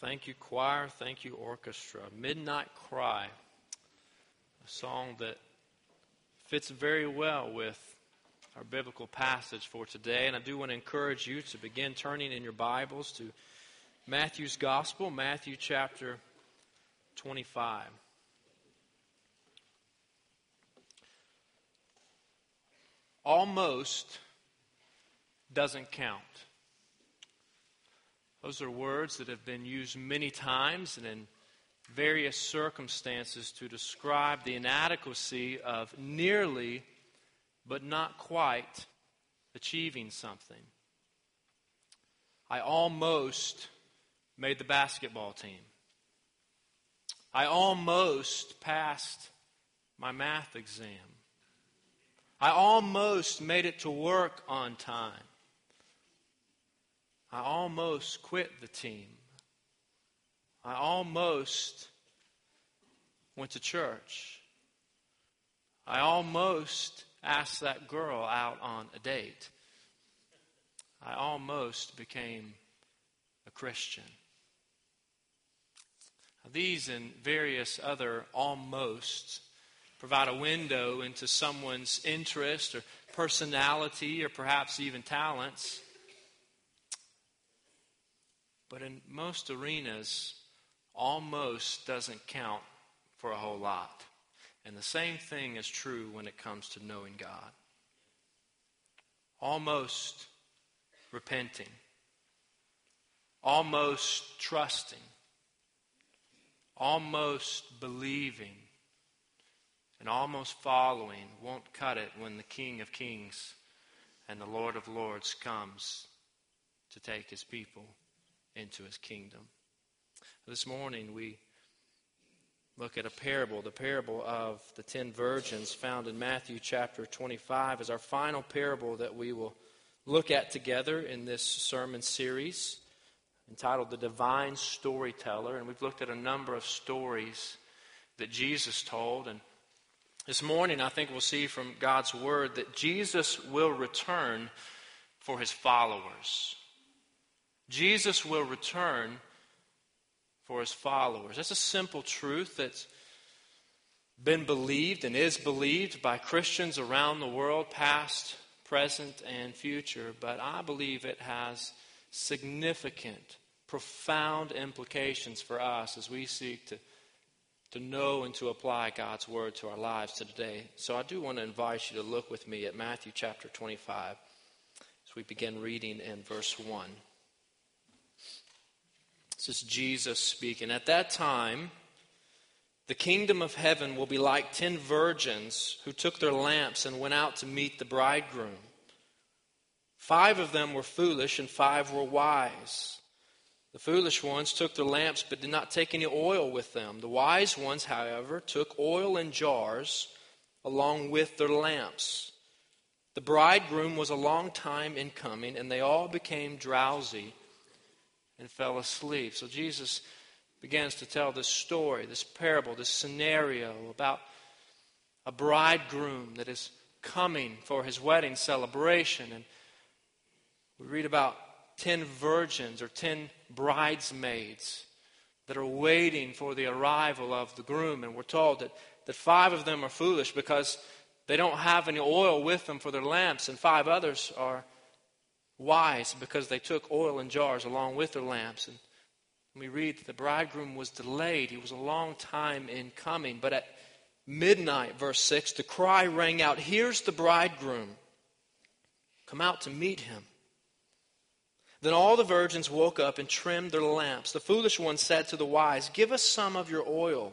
Thank you, choir. Thank you, orchestra. Midnight Cry, a song that fits very well with our biblical passage for today. And I do want to encourage you to begin turning in your Bibles to Matthew's Gospel, Matthew chapter 25. Almost doesn't count. Those are words that have been used many times and in various circumstances to describe the inadequacy of nearly, but not quite, achieving something. I almost made the basketball team. I almost passed my math exam. I almost made it to work on time. I almost quit the team. I almost went to church. I almost asked that girl out on a date. I almost became a Christian. These and various other almost provide a window into someone's interest or personality or perhaps even talents. But in most arenas, almost doesn't count for a whole lot. And the same thing is true when it comes to knowing God. Almost repenting, almost trusting, almost believing, and almost following won't cut it when the King of Kings and the Lord of Lords comes to take his people into his kingdom. This morning we look at a parable, the parable of the ten virgins found in Matthew chapter 25 is our final parable that we will look at together in this sermon series entitled The Divine Storyteller. And we've looked at a number of stories that Jesus told. And this morning, I think we'll see from God's Word that Jesus will return for his followers. Jesus will return for his followers. That's a simple truth that's been believed and is believed by Christians around the world, past, present, and future. But I believe it has significant, profound implications for us as we seek to, to know and to apply God's word to our lives today. So I do want to invite you to look with me at Matthew chapter 25 as we begin reading in verse 1. This is Jesus speaking. At that time, the kingdom of heaven will be like ten virgins who took their lamps and went out to meet the bridegroom. Five of them were foolish, and five were wise. The foolish ones took their lamps, but did not take any oil with them. The wise ones, however, took oil in jars along with their lamps. The bridegroom was a long time in coming, and they all became drowsy and fell asleep. So Jesus begins to tell this story, this parable, this scenario about a bridegroom that is coming for his wedding celebration. And we read about 10 virgins or 10 bridesmaids that are waiting for the arrival of the groom. And we're told that, that five of them are foolish because they don't have any oil with them for their lamps, and five others are wise because they took oil in jars along with their lamps. And we read that the bridegroom was delayed. He was a long time in coming. But at midnight, verse 6, the cry rang out Here's the bridegroom. Come out to meet him. Then all the virgins woke up and trimmed their lamps. The foolish one said to the wise, Give us some of your oil.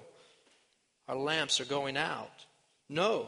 Our lamps are going out. No,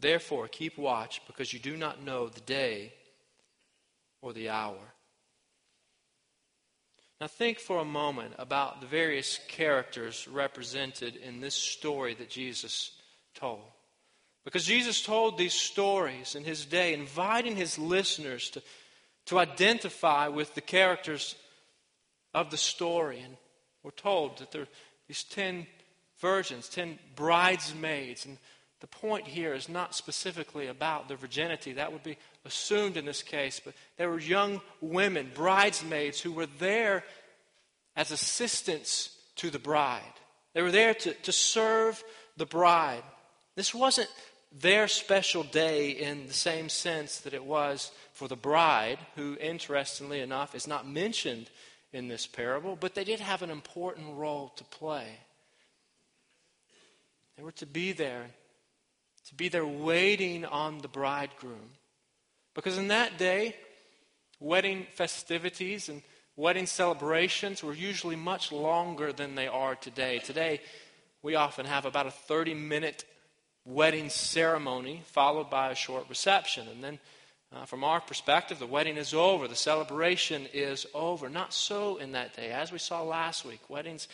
Therefore, keep watch, because you do not know the day or the hour. Now, think for a moment about the various characters represented in this story that Jesus told. Because Jesus told these stories in his day, inviting his listeners to, to identify with the characters of the story. And we're told that there are these ten virgins, ten bridesmaids. And the point here is not specifically about their virginity. That would be assumed in this case. But there were young women, bridesmaids, who were there as assistants to the bride. They were there to, to serve the bride. This wasn't their special day in the same sense that it was for the bride, who, interestingly enough, is not mentioned in this parable, but they did have an important role to play. They were to be there, to be there waiting on the bridegroom. Because in that day, wedding festivities and wedding celebrations were usually much longer than they are today. Today, we often have about a 30 minute wedding ceremony followed by a short reception. And then, uh, from our perspective, the wedding is over, the celebration is over. Not so in that day. As we saw last week, weddings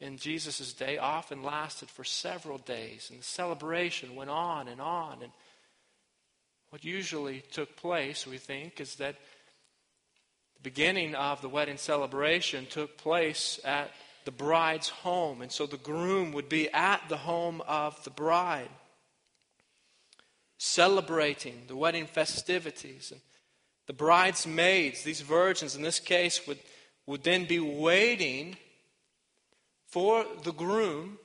in Jesus' day often lasted for several days, and the celebration went on and on. And what usually took place, we think, is that the beginning of the wedding celebration took place at the bride's home, and so the groom would be at the home of the bride, celebrating the wedding festivities. And the bridesmaids, these virgins in this case, would, would then be waiting for the groom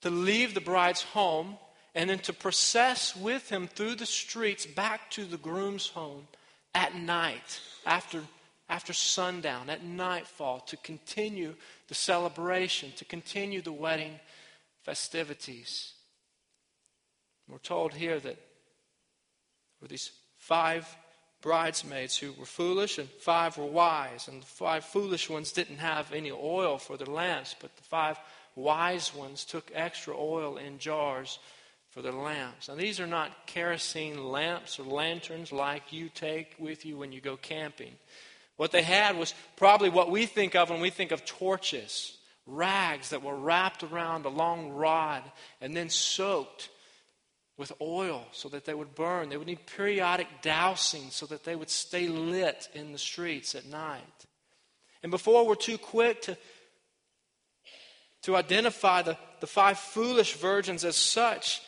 to leave the bride's home and then to process with him through the streets back to the groom's home at night after, after sundown, at nightfall, to continue the celebration, to continue the wedding festivities. We're told here that there were these five bridesmaids who were foolish and five were wise. And the five foolish ones didn't have any oil for their lamps, but the five wise ones took extra oil in jars for their lamps. Now, these are not kerosene lamps or lanterns like you take with you when you go camping. What they had was probably what we think of when we think of torches rags that were wrapped around a long rod and then soaked with oil so that they would burn. They would need periodic dousing so that they would stay lit in the streets at night. And before we're too quick to, to identify the, the five foolish virgins as such,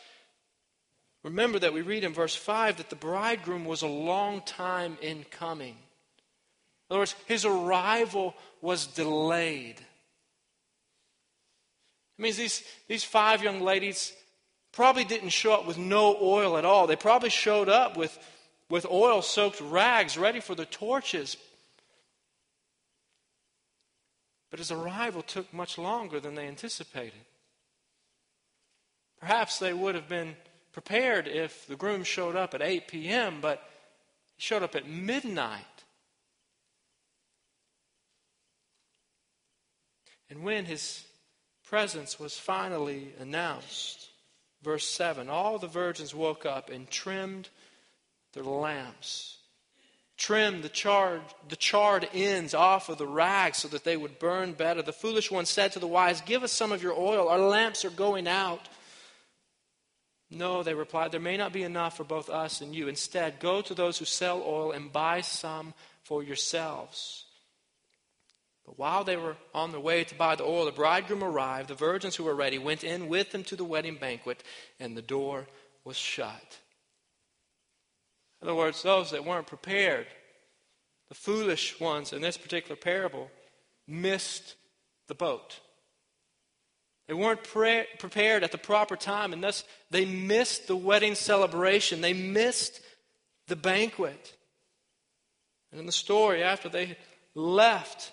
Remember that we read in verse 5 that the bridegroom was a long time in coming. In other words, his arrival was delayed. It means these, these five young ladies probably didn't show up with no oil at all. They probably showed up with, with oil soaked rags ready for the torches. But his arrival took much longer than they anticipated. Perhaps they would have been prepared if the groom showed up at 8 p.m., but he showed up at midnight. And when his presence was finally announced, verse 7 all the virgins woke up and trimmed their lamps. Trimmed the charred, the charred ends off of the rags so that they would burn better. The foolish one said to the wise, Give us some of your oil. Our lamps are going out. No, they replied, there may not be enough for both us and you. Instead, go to those who sell oil and buy some for yourselves. But while they were on their way to buy the oil, the bridegroom arrived. The virgins who were ready went in with him to the wedding banquet, and the door was shut. In other words, those that weren't prepared, the foolish ones in this particular parable, missed the boat. They weren't pre- prepared at the proper time, and thus they missed the wedding celebration. They missed the banquet. And in the story, after they left,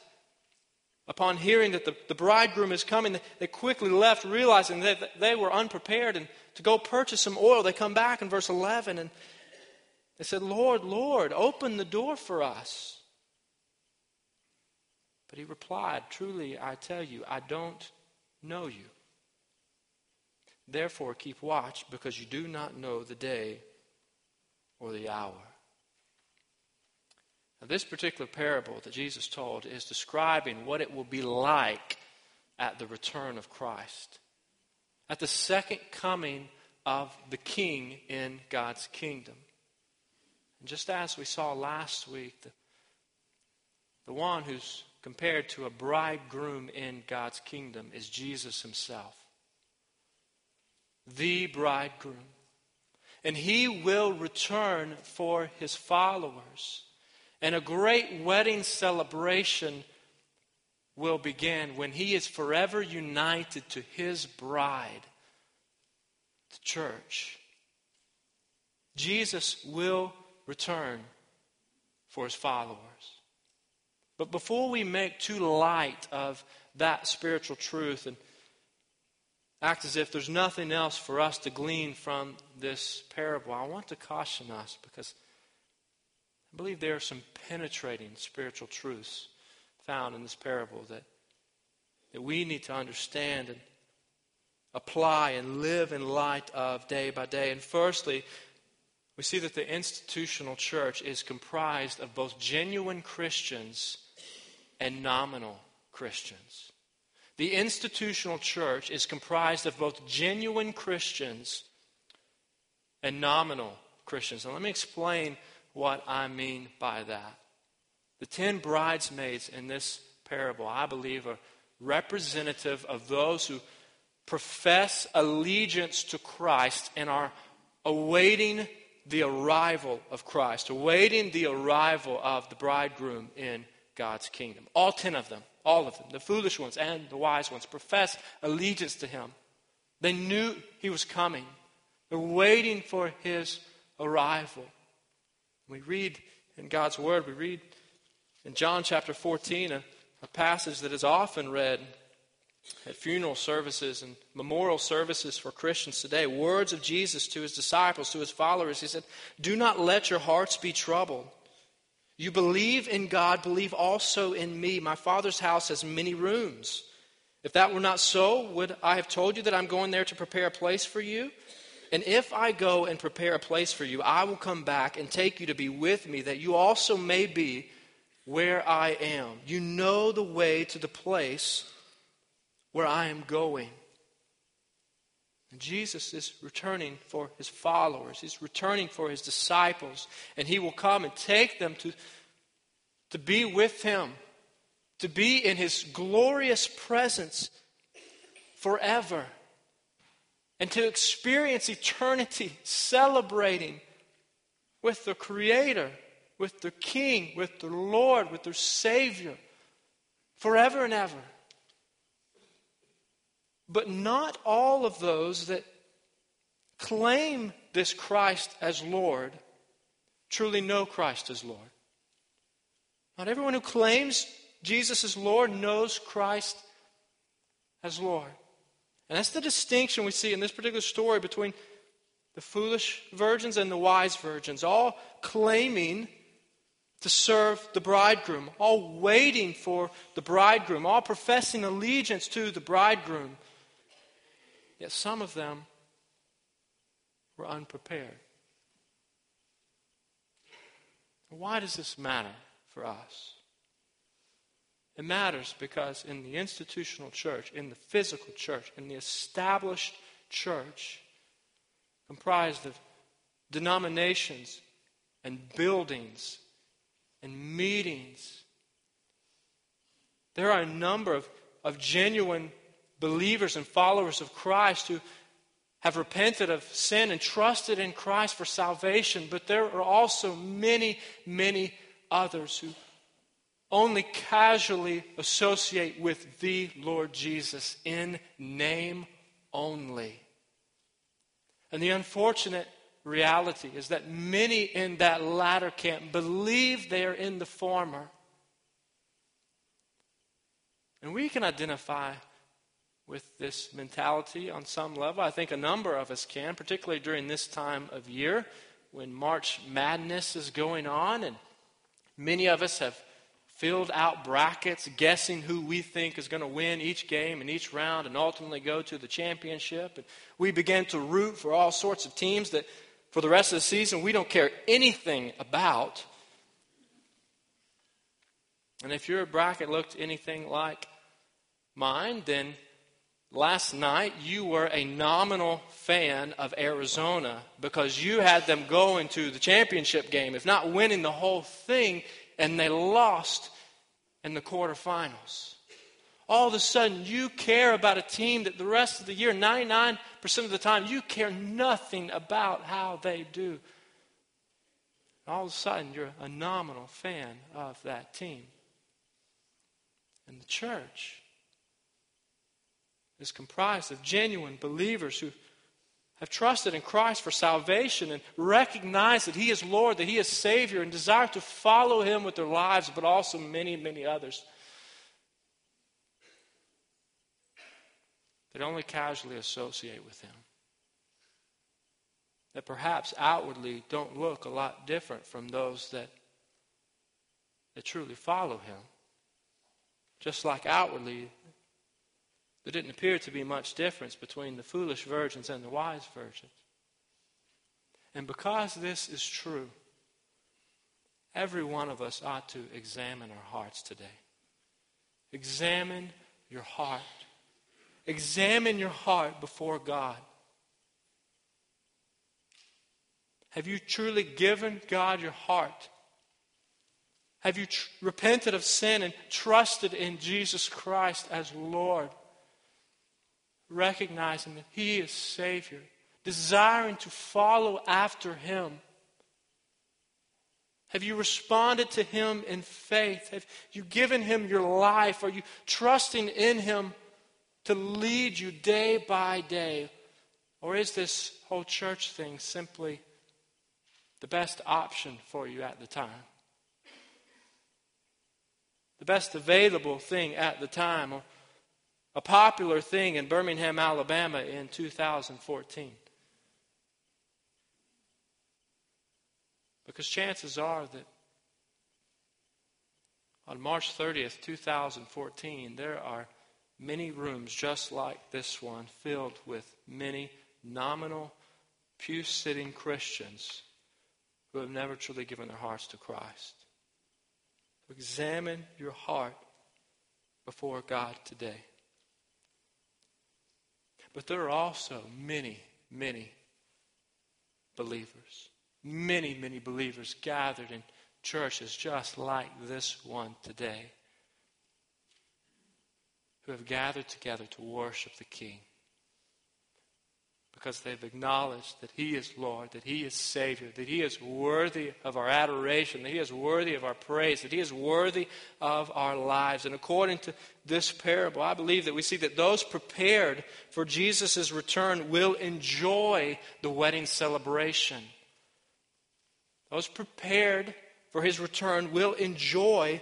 upon hearing that the, the bridegroom is coming, they quickly left, realizing that they were unprepared. And to go purchase some oil, they come back in verse 11 and they said, Lord, Lord, open the door for us. But he replied, Truly, I tell you, I don't know you. Therefore, keep watch because you do not know the day or the hour. Now, this particular parable that Jesus told is describing what it will be like at the return of Christ, at the second coming of the King in God's kingdom. And just as we saw last week, the, the one who's compared to a bridegroom in God's kingdom is Jesus himself. The bridegroom. And he will return for his followers. And a great wedding celebration will begin when he is forever united to his bride, the church. Jesus will return for his followers. But before we make too light of that spiritual truth and act as if there's nothing else for us to glean from this parable, I want to caution us because I believe there are some penetrating spiritual truths found in this parable that, that we need to understand and apply and live in light of day by day. And firstly, we see that the institutional church is comprised of both genuine Christians and nominal Christians. The institutional church is comprised of both genuine Christians and nominal Christians. And let me explain what I mean by that. The ten bridesmaids in this parable, I believe, are representative of those who profess allegiance to Christ and are awaiting the arrival of Christ, awaiting the arrival of the bridegroom in God's kingdom. All ten of them, all of them, the foolish ones and the wise ones, profess allegiance to him. They knew he was coming. They're waiting for his arrival. We read in God's word, we read in John chapter 14, a, a passage that is often read at funeral services and memorial services for Christians today, words of Jesus to his disciples, to his followers. He said, Do not let your hearts be troubled. You believe in God, believe also in me. My Father's house has many rooms. If that were not so, would I have told you that I'm going there to prepare a place for you? And if I go and prepare a place for you, I will come back and take you to be with me, that you also may be where I am. You know the way to the place where I am going. And Jesus is returning for his followers. He's returning for his disciples. And he will come and take them to, to be with him, to be in his glorious presence forever, and to experience eternity celebrating with the Creator, with the King, with the Lord, with their Savior, forever and ever. But not all of those that claim this Christ as Lord truly know Christ as Lord. Not everyone who claims Jesus as Lord knows Christ as Lord. And that's the distinction we see in this particular story between the foolish virgins and the wise virgins, all claiming to serve the bridegroom, all waiting for the bridegroom, all professing allegiance to the bridegroom. Yet some of them were unprepared. Why does this matter for us? It matters because in the institutional church, in the physical church, in the established church, comprised of denominations and buildings and meetings, there are a number of, of genuine believers and followers of Christ who have repented of sin and trusted in Christ for salvation, but there are also many, many others who only casually associate with the Lord Jesus in name only. And the unfortunate reality is that many in that latter camp believe they are in the former. And we can identify with this mentality on some level. I think a number of us can, particularly during this time of year when March Madness is going on, and many of us have filled out brackets guessing who we think is going to win each game and each round and ultimately go to the championship. And we begin to root for all sorts of teams that for the rest of the season we don't care anything about. And if your bracket looked anything like mine, then last night you were a nominal fan of Arizona because you had them going to the championship game, if not winning the whole thing, and they lost in the quarterfinals. All of a sudden, you care about a team that the rest of the year, 99% of the time, you care nothing about how they do. All of a sudden, you're a nominal fan of that team. And the church is comprised of genuine believers who have trusted in Christ for salvation and recognize that He is Lord, that He is Savior, and desire to follow Him with their lives, but also many, many others that only casually associate with Him. That perhaps outwardly don't look a lot different from those that, that truly follow Him. Just like outwardly, there didn't appear to be much difference between the foolish virgins and the wise virgins. And because this is true, every one of us ought to examine our hearts today. Examine your heart. Examine your heart before God. Have you truly given God your heart? Have you tr- repented of sin and trusted in Jesus Christ as Lord? Recognizing that He is Savior, desiring to follow after Him. Have you responded to Him in faith? Have you given Him your life? Are you trusting in Him to lead you day by day? Or is this whole church thing simply the best option for you at the time? the best available thing at the time, or a popular thing in Birmingham, Alabama in 2014. Because chances are that on March 30th, 2014, there are many rooms just like this one filled with many nominal, pew sitting Christians who have never truly given their hearts to Christ. Examine your heart before God today. But there are also many, many believers, many, many believers gathered in churches just like this one today who have gathered together to worship the King because they've acknowledged that He is Lord, that He is Savior, that He is worthy of our adoration, that He is worthy of our praise, that He is worthy of our lives. And according to this parable, I believe that we see that those prepared for Jesus' return will enjoy the wedding celebration. Those prepared for His return will enjoy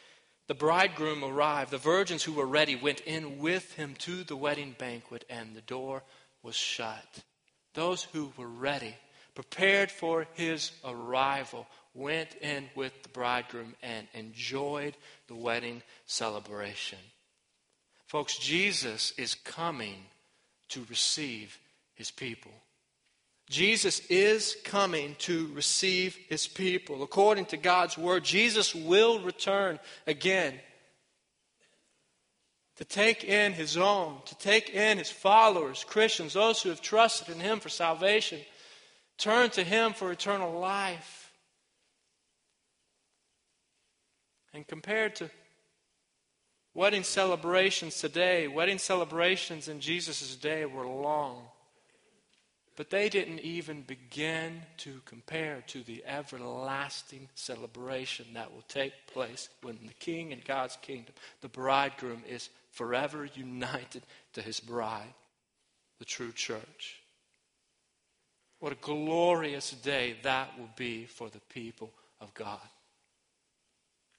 the bridegroom arrived. The virgins who were ready went in with him to the wedding banquet, and the door was shut. Those who were ready, prepared for his arrival, went in with the bridegroom and enjoyed the wedding celebration. Folks, Jesus is coming to receive his people. Jesus is coming to receive his people. According to God's word, Jesus will return again to take in his own, to take in his followers, Christians, those who have trusted in him for salvation, turn to him for eternal life. And compared to wedding celebrations today, wedding celebrations in Jesus' day were long. But they didn't even begin to compare to the everlasting celebration that will take place when the King in God's kingdom, the bridegroom, is forever united to his bride, the true church. What a glorious day that will be for the people of God.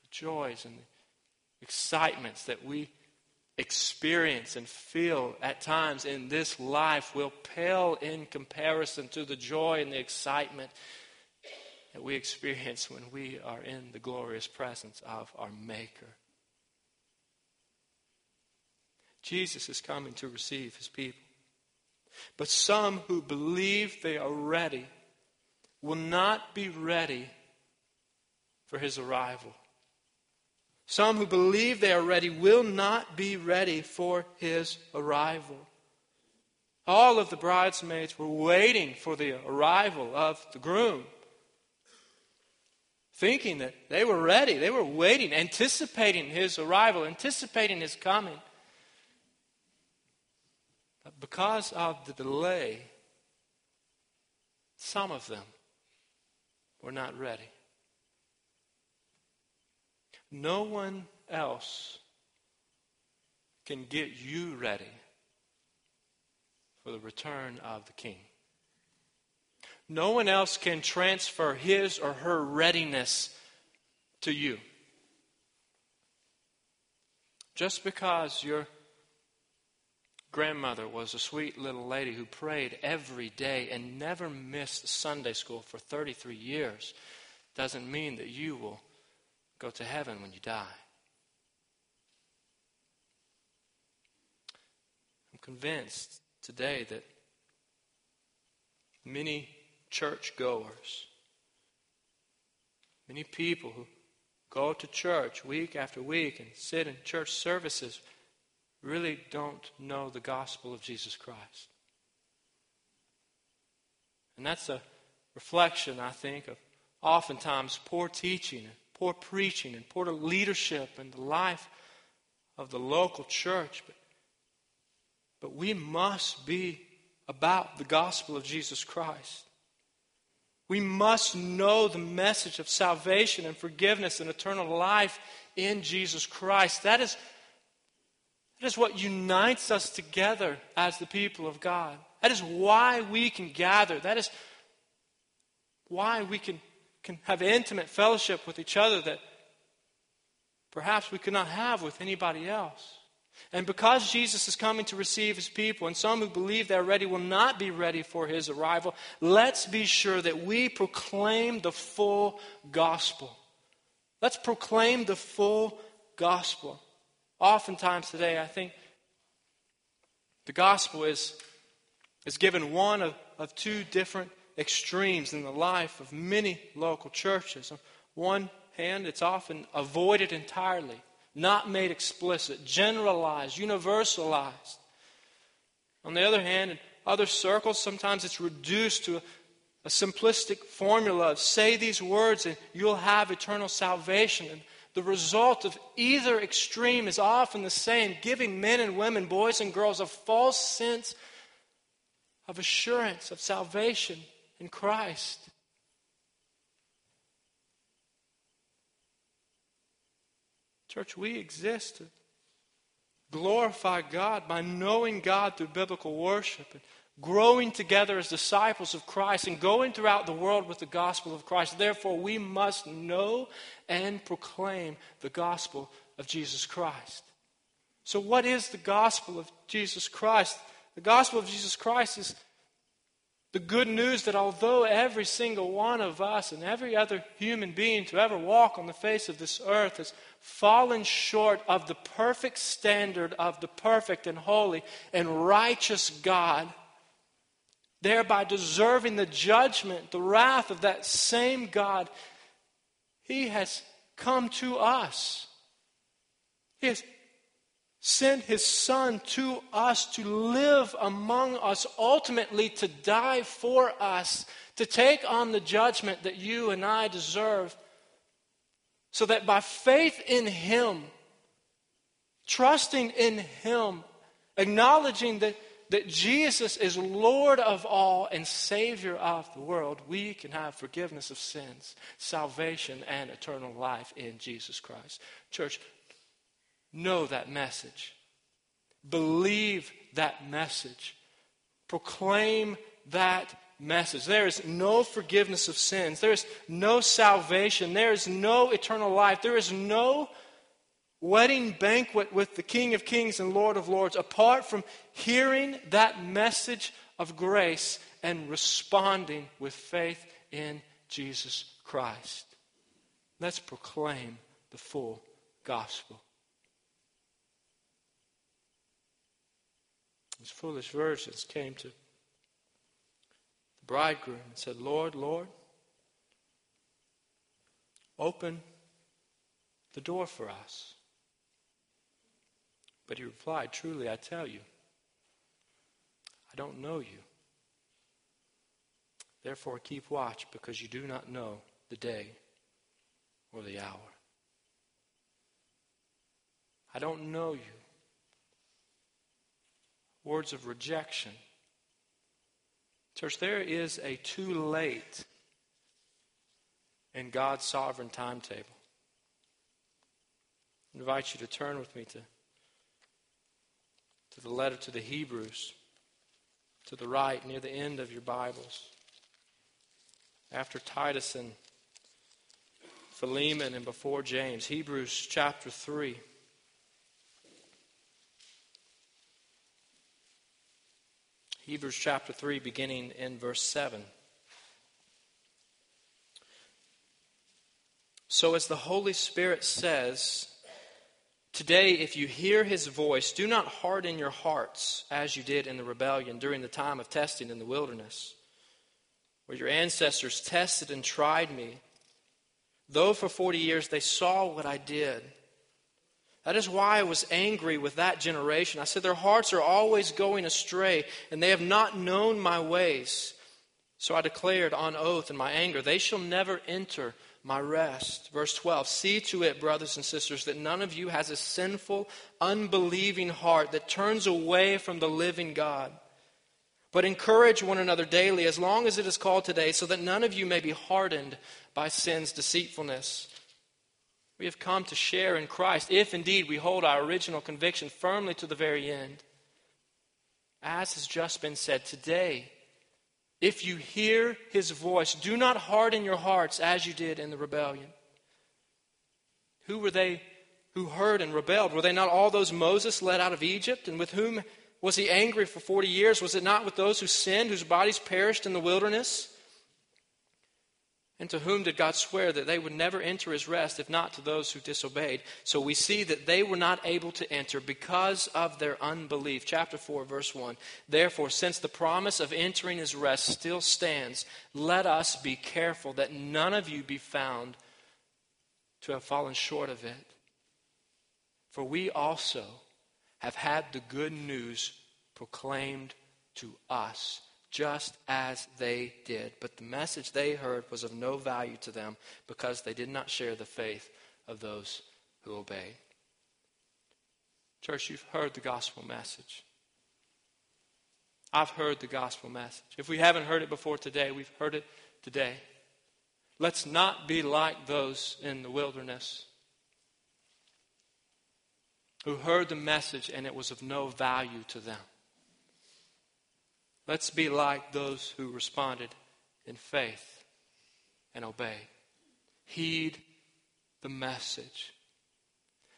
The joys and the excitements that we experience and feel at times in this life will pale in comparison to the joy and the excitement that we experience when we are in the glorious presence of our Maker. Jesus is coming to receive his people. But some who believe they are ready will not be ready for his arrival. Some who believe they are ready will not be ready for his arrival. All of the bridesmaids were waiting for the arrival of the groom, thinking that they were ready. They were waiting, anticipating his arrival, anticipating his coming. But because of the delay, some of them were not ready. No one else can get you ready for the return of the King. No one else can transfer his or her readiness to you. Just because your grandmother was a sweet little lady who prayed every day and never missed Sunday school for 33 years doesn't mean that you will go to heaven when you die. I'm convinced today that many church goers, many people who go to church week after week and sit in church services really don't know the gospel of Jesus Christ. And that's a reflection, I think, of oftentimes poor teaching poor preaching and poor leadership in the life of the local church. But, but we must be about the gospel of Jesus Christ. We must know the message of salvation and forgiveness and eternal life in Jesus Christ. That is, that is what unites us together as the people of God. That is why we can gather. That is why we can can have intimate fellowship with each other that perhaps we could not have with anybody else. And because Jesus is coming to receive his people, and some who believe they're ready will not be ready for his arrival, let's be sure that we proclaim the full gospel. Let's proclaim the full gospel. Oftentimes today, I think the gospel is, is given one of, of two different extremes in the life of many local churches. On one hand, it's often avoided entirely, not made explicit, generalized, universalized. On the other hand, in other circles, sometimes it's reduced to a, a simplistic formula of say these words and you'll have eternal salvation. And the result of either extreme is often the same, giving men and women, boys and girls, a false sense of assurance of salvation in Christ. Church, we exist to glorify God by knowing God through biblical worship and growing together as disciples of Christ and going throughout the world with the gospel of Christ. Therefore, we must know and proclaim the gospel of Jesus Christ. So, what is the gospel of Jesus Christ? The gospel of Jesus Christ is the good news that although every single one of us and every other human being to ever walk on the face of this earth has fallen short of the perfect standard of the perfect and holy and righteous God, thereby deserving the judgment, the wrath of that same God, He has come to us. He has sent his son to us to live among us, ultimately to die for us, to take on the judgment that you and I deserve, so that by faith in him, trusting in him, acknowledging that, that Jesus is Lord of all and Savior of the world, we can have forgiveness of sins, salvation, and eternal life in Jesus Christ. Church, Know that message. Believe that message. Proclaim that message. There is no forgiveness of sins. There is no salvation. There is no eternal life. There is no wedding banquet with the King of Kings and Lord of Lords apart from hearing that message of grace and responding with faith in Jesus Christ. Let's proclaim the full gospel. These foolish virgins came to the bridegroom and said, Lord, Lord, open the door for us. But he replied, Truly, I tell you, I don't know you. Therefore, keep watch because you do not know the day or the hour. I don't know you. Words of rejection. Church, there is a too late in God's sovereign timetable. I invite you to turn with me to, to the letter to the Hebrews, to the right, near the end of your Bibles. After Titus and Philemon and before James, Hebrews chapter 3. Hebrews chapter 3, beginning in verse 7. So, as the Holy Spirit says, Today, if you hear his voice, do not harden your hearts as you did in the rebellion during the time of testing in the wilderness, where your ancestors tested and tried me, though for 40 years they saw what I did. That is why I was angry with that generation. I said, Their hearts are always going astray, and they have not known my ways. So I declared on oath in my anger, They shall never enter my rest. Verse 12 See to it, brothers and sisters, that none of you has a sinful, unbelieving heart that turns away from the living God. But encourage one another daily, as long as it is called today, so that none of you may be hardened by sin's deceitfulness. We have come to share in Christ, if indeed we hold our original conviction firmly to the very end. As has just been said, today, if you hear his voice, do not harden your hearts as you did in the rebellion. Who were they who heard and rebelled? Were they not all those Moses led out of Egypt? And with whom was he angry for 40 years? Was it not with those who sinned, whose bodies perished in the wilderness? And to whom did God swear that they would never enter his rest, if not to those who disobeyed? So we see that they were not able to enter because of their unbelief. Chapter 4, verse 1. Therefore, since the promise of entering his rest still stands, let us be careful that none of you be found to have fallen short of it. For we also have had the good news proclaimed to us just as they did. But the message they heard was of no value to them because they did not share the faith of those who obeyed. Church, you've heard the gospel message. I've heard the gospel message. If we haven't heard it before today, we've heard it today. Let's not be like those in the wilderness who heard the message and it was of no value to them. Let's be like those who responded in faith and obey. Heed the message.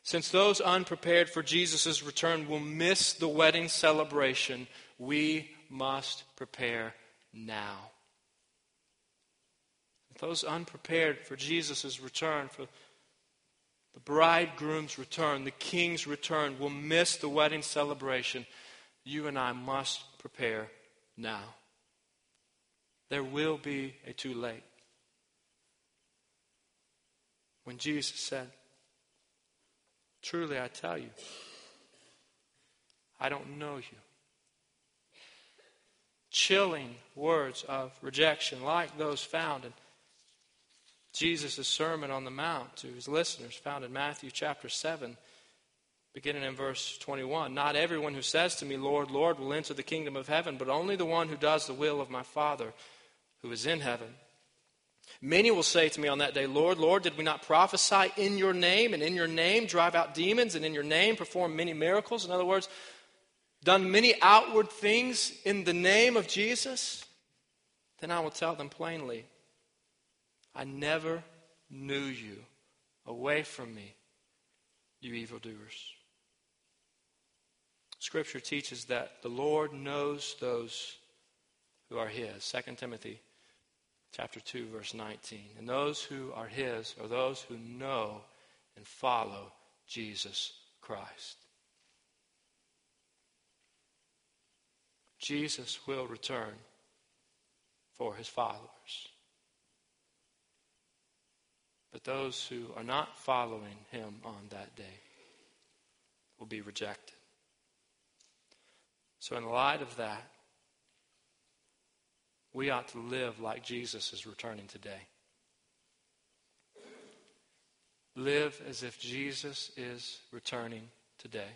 Since those unprepared for Jesus' return will miss the wedding celebration, we must prepare now. Those unprepared for Jesus' return, for the bridegroom's return, the king's return, will miss the wedding celebration. You and I must prepare now. There will be a too late. When Jesus said, Truly I tell you, I don't know you. Chilling words of rejection, like those found in Jesus' Sermon on the Mount to his listeners, found in Matthew chapter 7 beginning in verse 21 Not everyone who says to me, Lord, Lord, will enter the kingdom of heaven, but only the one who does the will of my Father who is in heaven. Many will say to me on that day, Lord, Lord, did we not prophesy in your name, and in your name drive out demons, and in your name perform many miracles? In other words, done many outward things in the name of Jesus? Then I will tell them plainly, I never knew you. Away from me, you evildoers. Scripture teaches that the Lord knows those who are his. 2 Timothy chapter 2 verse 19. And those who are his are those who know and follow Jesus Christ. Jesus will return for his followers. But those who are not following him on that day will be rejected. So, in light of that, we ought to live like Jesus is returning today. Live as if Jesus is returning today.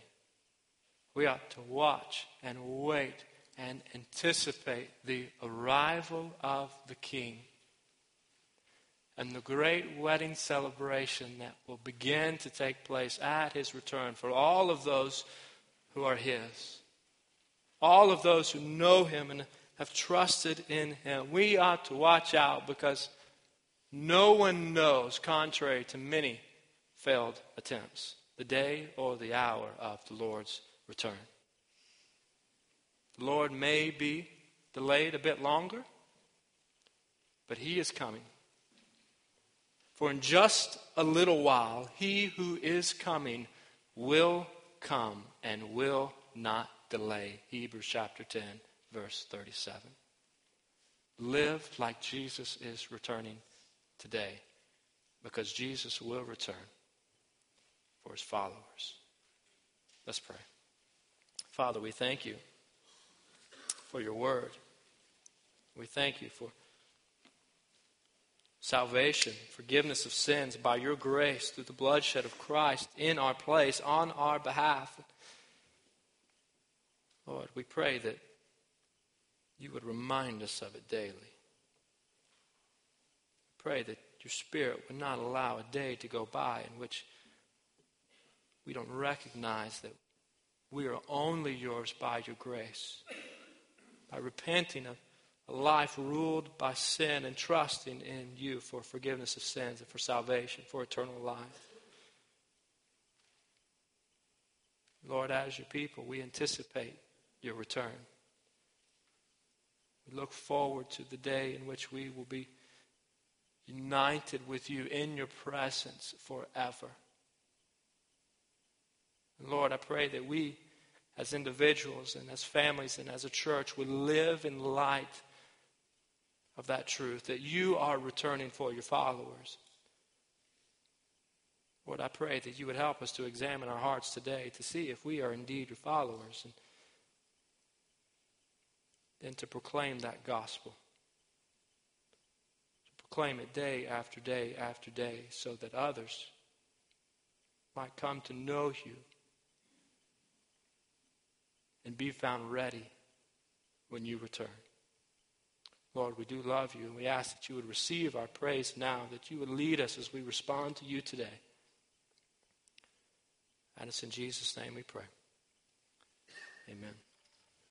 We ought to watch and wait and anticipate the arrival of the King and the great wedding celebration that will begin to take place at his return for all of those who are his. All of those who know him and have trusted in him. We ought to watch out because no one knows, contrary to many failed attempts, the day or the hour of the Lord's return. The Lord may be delayed a bit longer, but he is coming. For in just a little while, he who is coming will come and will not delay. Hebrews chapter 10, verse 37. Live like Jesus is returning today because Jesus will return for his followers. Let's pray. Father, we thank you for your word. We thank you for salvation, forgiveness of sins by your grace through the bloodshed of Christ in our place, on our behalf. Lord, we pray that you would remind us of it daily. Pray that your Spirit would not allow a day to go by in which we don't recognize that we are only yours by your grace. By repenting of a life ruled by sin and trusting in you for forgiveness of sins and for salvation, for eternal life. Lord, as your people, we anticipate your return. We look forward to the day in which we will be united with you in your presence forever. And Lord, I pray that we, as individuals and as families and as a church, would live in light of that truth, that you are returning for your followers. Lord, I pray that you would help us to examine our hearts today to see if we are indeed your followers. And than to proclaim that gospel. To proclaim it day after day after day so that others might come to know you and be found ready when you return. Lord, we do love you, and we ask that you would receive our praise now, that you would lead us as we respond to you today. And it's in Jesus' name we pray. Amen.